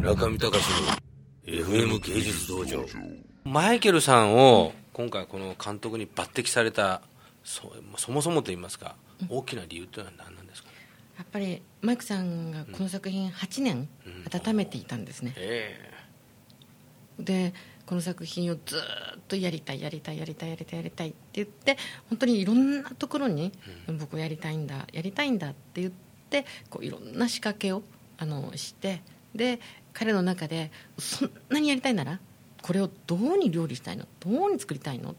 中見隆の FM 芸術道場。マイケルさんを今回この監督に抜擢されたそそもそもといいますか大きな理由というのは何なんですか、ね、やっぱりマイクさんがこの作品8年温めていたんですね、うんえ。ー、でこの作品をずっとやりたいやりたいやりたいやりたいやりたいって言って本当にいろんなところに僕やりたいんだやりたいんだって言ってこういろんな仕掛けをあのしてで彼の中でそんなにやりたいならこれをどうに料理したいの？どうに作りたいの？っ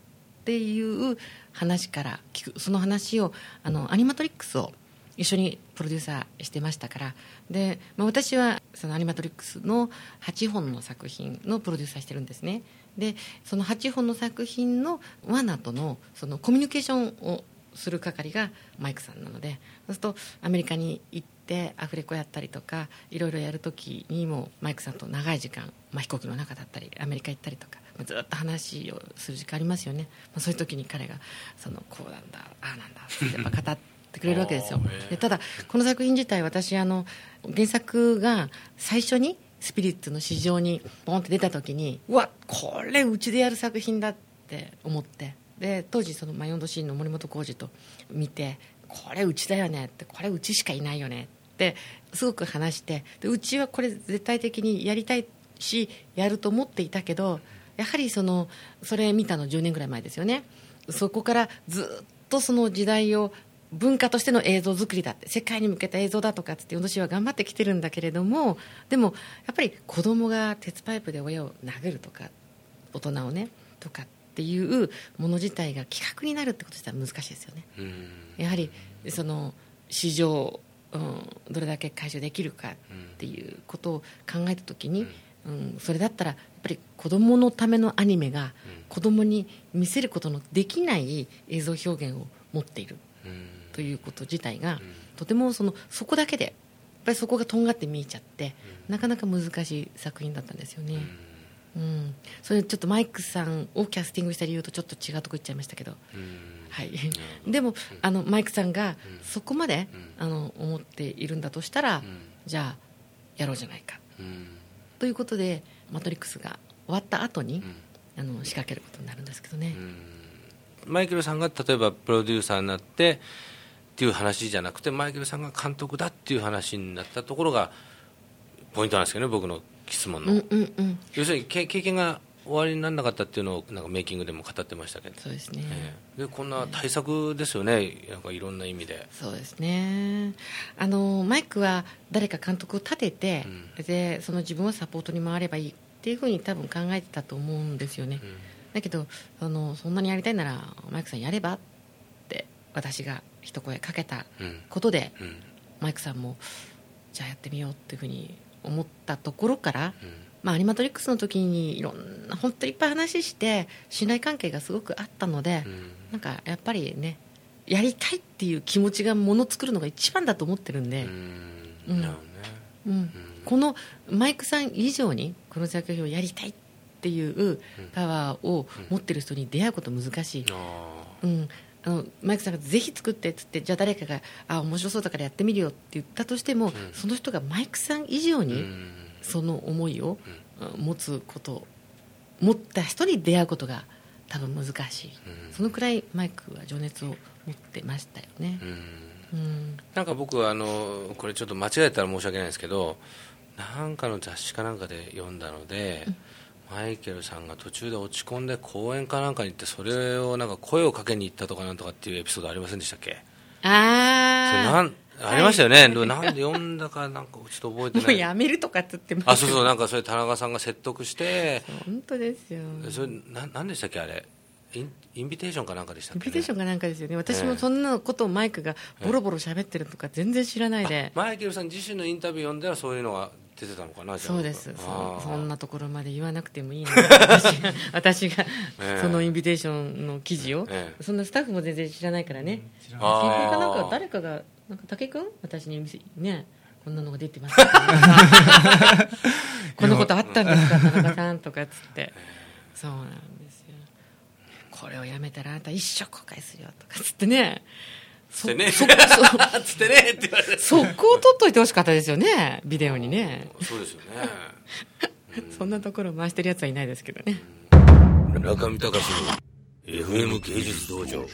ていう話から聞く。その話をあのアニマトリックスを一緒にプロデューサーしてましたから。で、まあ、私はそのアニマトリックスの8本の作品のプロデューサーしてるんですね。でその8本の作品のワナとのそのコミュニケーションをする係がマイクさんなのでそうするとアメリカに行ってアフレコやったりとかいろいろやる時にもマイクさんと長い時間、まあ、飛行機の中だったりアメリカ行ったりとかずっと話をする時間ありますよね、まあ、そういう時に彼がそのこうなんだああなんだってやっぱ語ってくれるわけですよ。でただこの作品自体私あの原作が最初にスピリッツの市場にポンって出た時にうわこれうちでやる作品だって思ってで当時その「マヨンドシーン」の森本浩二と見てこれうちだよねってこれうちしかいないよねってすごく話してでうちはこれ絶対的にやりたいしやると思っていたけどやはりそのそれ見たの10年ぐらい前ですよね。そこからずっとその時代を文化としての映像作りだって世界に向けた映像だとかって私は頑張ってきてるんだけれどもでもやっぱり子供が鉄パイプで親を殴るとか大人をねとかっていうもの自体が企画になるってこと自体は難しいですよね。やはりその市場、うん、どれだけ回収できるかっていうことを考えた時に、うん、それだったらやっぱり子供のためのアニメが子供に見せることのできない映像表現を持っている。ということ自体が、とてもそのそこだけでやっぱりそこがとんがって見えちゃって、なかなか難しい作品だったんですよね。うん、それちょっとマイクさんをキャスティングした理由とちょっと違うとこ行っちゃいましたけど、はい、でもあのマイクさんがそこまで、あの思っているんだとしたら、じゃあやろうじゃないか、ということで「マトリックス」が終わった後に、あの仕掛けることになるんですけどね。マイケルさんが例えばプロデューサーになってっていう話じゃなくてマイケルさんが監督だっていう話になったところがポイントなんですけどね僕の質問の、うんうんうん、要するに経験が終わりにならなかったっていうのをなんかメイキングでも語ってましたけど。そうですね、えー、でこんな対策ですよね、なんかいろんな意味で。そうですね。あのマイクは誰か監督を立てて、うん、でその自分はサポートに回ればいいっていうふうに多分考えてたと思うんですよね、うん。だけどあのそんなにやりたいならマイクさんやればって私が一声かけたことで、うんうん、マイクさんもじゃあやってみようっていうふうに思ったところから、うん、まあ、アニマトリックスの時にいろんな本当にいっぱい話して信頼関係がすごくあったので、なんかやっぱりねやりたいっていう気持ちがもの作るのが一番だと思ってるんで。うん。このマイクさん以上にこの作品をやりたいっっていうパワーを持ってる人に出会うこと難しい、うん、あのマイクさんがぜひ作ってっつってじゃあ誰かがあ面白そうだからやってみるよって言ったとしても、うん、その人がマイクさん以上にその思いを持つこと持った人に出会うことが多分難しい、うん、そのくらいマイクは情熱を持ってましたよね、うん、なんか僕はあのこれちょっと間違えたら申し訳ないですけどなんかの雑誌かなんかで読んだので、うんマイケルさんが途中で落ち込んで公園かなんかに行ってそれをなんか声をかけに行ったとかなんとかっていうエピソードありませんでしたっけ？ああありましたよね、はい、なんで読んだかなんかちょっと覚えてない。もうやめるとかって言ってます。あそうそうなんかそれ田中さんが説得して。本当ですよ。それななんでしたっけあれ？インインビテーションかなんかでしたっけ、ね、インビテーションかなんかですよね。私もそんなことをマイクがボロボロ喋ってるとか全然知らないで、マイケルさん自身のインタビュー読んではそういうのが出てたのかなそうです。そそんなところまで言わなくてもいいの私が私がそのインビテーションの記事を、ええ、そんなスタッフも全然知らないからね、うん、かなんか誰かがなんか武君私にねこんなのが出てます。こんなことあったんですか？田中さんとかっつって。そうなんですよ。これをやめたらあなた一生後悔するよとかっつってねつってね。そ、そ、つってねって言われて。速攻撮っといてほしかったですよね。ビデオにね。そうですよね。そんなところ回してるやつはいないですけどね。中見隆の FM 芸術道場。